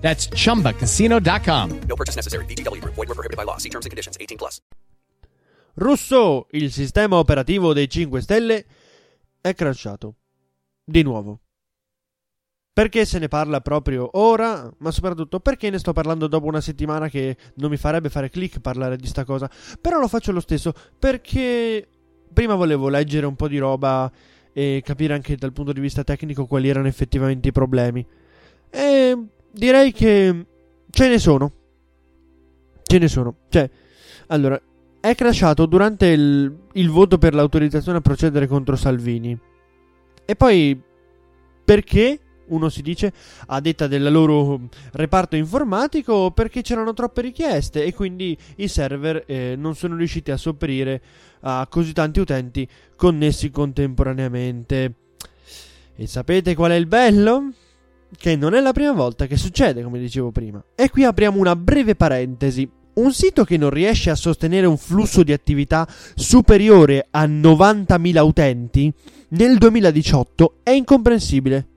That's chumbacasino.com. No purchase necessary. VGW Group. Void were prohibited by law. See terms and conditions. 18 plus. Rousseau, il sistema operativo dei 5 Stelle, è crashato. Di nuovo. Perché se ne parla proprio ora? Ma soprattutto perché ne sto parlando dopo una settimana che non mi farebbe fare click parlare di sta cosa. Però lo faccio lo stesso perché prima volevo leggere un po' di roba e capire anche dal punto di vista tecnico quali erano effettivamente i problemi. E direi che ce ne sono. Ce ne sono. Cioè, allora, è crashato durante il, il voto per l'autorizzazione a procedere contro Salvini. E poi, perché? Uno si dice a detta del loro reparto informatico perché c'erano troppe richieste e quindi i server eh, non sono riusciti a sopperire a così tanti utenti connessi contemporaneamente. E sapete qual è il bello? Che non è la prima volta che succede, come dicevo prima. E qui apriamo una breve parentesi. Un sito che non riesce a sostenere un flusso di attività superiore a 90.000 utenti nel 2018 è incomprensibile.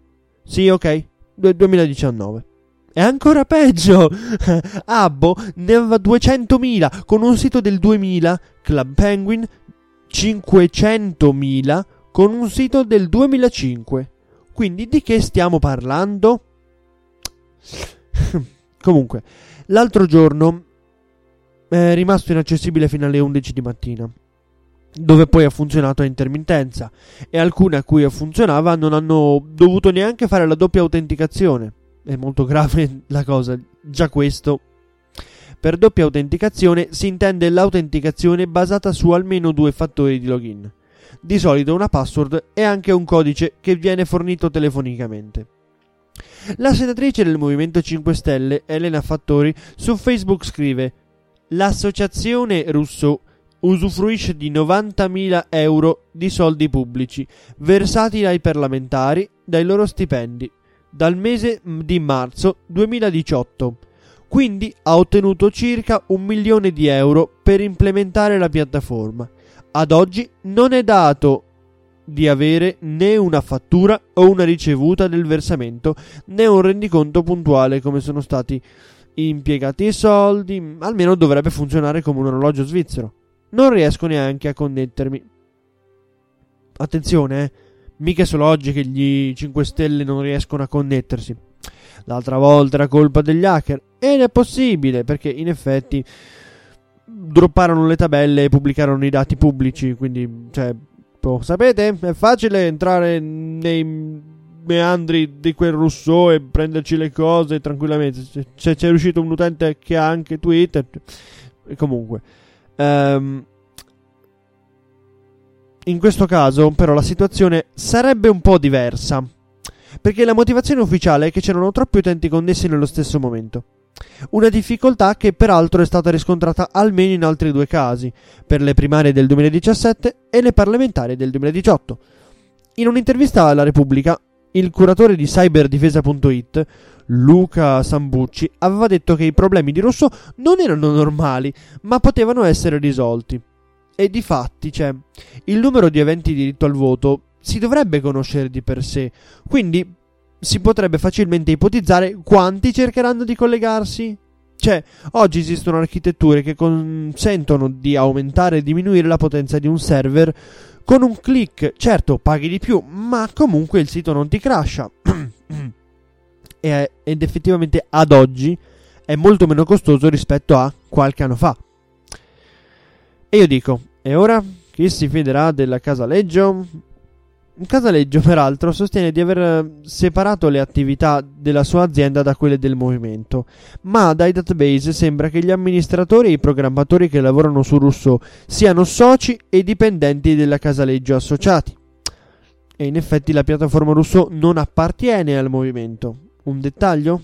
Sì, ok, 2019. È ancora peggio! Abbo ne aveva 200.000 con un sito del 2000, Club Penguin 500.000 con un sito del 2005. Quindi di che stiamo parlando? Comunque, l'altro giorno è rimasto inaccessibile fino alle 11 di mattina, dove poi ha funzionato a intermittenza e alcune a cui funzionava non hanno dovuto neanche fare la doppia autenticazione. È molto grave la cosa, già questo. Per doppia autenticazione si intende l'autenticazione basata su almeno due fattori di login di solito una password e anche un codice che viene fornito telefonicamente. La senatrice del Movimento 5 Stelle, Elena Fattori, su Facebook scrive L'associazione Russo usufruisce di 90.000 euro di soldi pubblici versati ai parlamentari dai loro stipendi dal mese di marzo 2018. Quindi ha ottenuto circa un milione di euro per implementare la piattaforma ad oggi non è dato di avere né una fattura o una ricevuta del versamento né un rendiconto puntuale come sono stati impiegati i soldi, almeno dovrebbe funzionare come un orologio svizzero. Non riesco neanche a connettermi. Attenzione, eh, mica solo oggi che gli 5 Stelle non riescono a connettersi. L'altra volta era colpa degli hacker ed è possibile perché in effetti dropparono le tabelle e pubblicarono i dati pubblici. Quindi, cioè, boh, sapete, è facile entrare nei meandri di quel Rousseau e prenderci le cose tranquillamente. Se c'è riuscito un utente che ha anche Twitter, comunque. Um, in questo caso, però, la situazione sarebbe un po' diversa. Perché la motivazione ufficiale è che c'erano troppi utenti connessi nello stesso momento. Una difficoltà che peraltro è stata riscontrata almeno in altri due casi, per le primarie del 2017 e le parlamentari del 2018. In un'intervista alla Repubblica, il curatore di cyberdifesa.it, Luca Sambucci, aveva detto che i problemi di Rosso non erano normali, ma potevano essere risolti. E di fatti, cioè, il numero di eventi di diritto al voto si dovrebbe conoscere di per sé, quindi si potrebbe facilmente ipotizzare quanti cercheranno di collegarsi. Cioè, oggi esistono architetture che consentono di aumentare e diminuire la potenza di un server con un click. Certo, paghi di più, ma comunque il sito non ti crasha. ed effettivamente ad oggi è molto meno costoso rispetto a qualche anno fa. E io dico, e ora chi si fiderà della Casaleggio? Casaleggio, peraltro, sostiene di aver eh, separato le attività della sua azienda da quelle del movimento, ma dai database sembra che gli amministratori e i programmatori che lavorano su Rousseau siano soci e dipendenti della Casaleggio associati. E in effetti la piattaforma Rousseau non appartiene al movimento. Un dettaglio?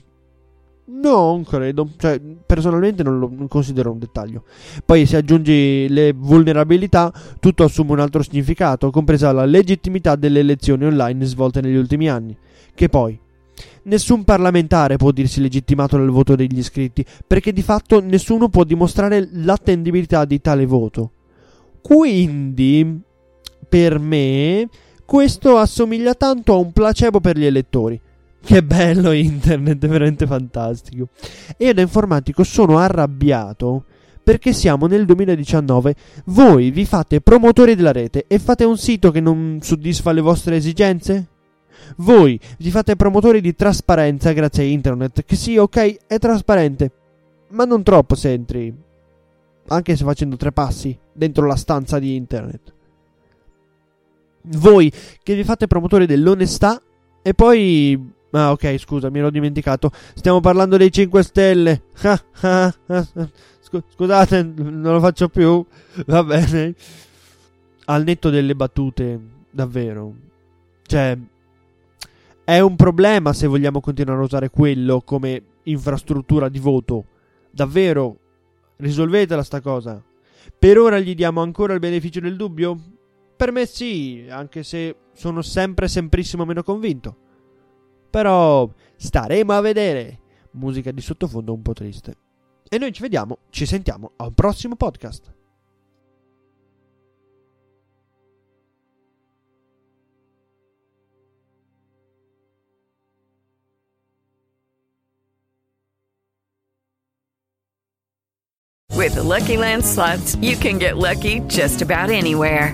No, non credo. Cioè, personalmente non lo considero un dettaglio. Poi, se aggiungi le vulnerabilità, tutto assume un altro significato, compresa la legittimità delle elezioni online svolte negli ultimi anni. Che poi, nessun parlamentare può dirsi legittimato dal voto degli iscritti, perché di fatto nessuno può dimostrare l'attendibilità di tale voto. Quindi, per me, questo assomiglia tanto a un placebo per gli elettori. Che bello internet, veramente fantastico. E da informatico sono arrabbiato perché siamo nel 2019. Voi vi fate promotori della rete e fate un sito che non soddisfa le vostre esigenze? Voi vi fate promotori di trasparenza grazie a internet, che sì, ok, è trasparente, ma non troppo se entri, anche se facendo tre passi dentro la stanza di internet. Voi che vi fate promotori dell'onestà e poi Ah, ok, scusa, mi ero dimenticato. Stiamo parlando dei 5 Stelle. Scusate, non lo faccio più. Va bene. Al netto delle battute, davvero. Cioè, è un problema se vogliamo continuare a usare quello come infrastruttura di voto. Davvero, risolvetela sta cosa. Per ora gli diamo ancora il beneficio del dubbio? Per me sì, anche se sono sempre semprissimo meno convinto. Però staremo a vedere. Musica di sottofondo un po' triste. E noi ci vediamo, ci sentiamo al prossimo podcast. With the Lucky Land slots, you can get lucky just about anywhere.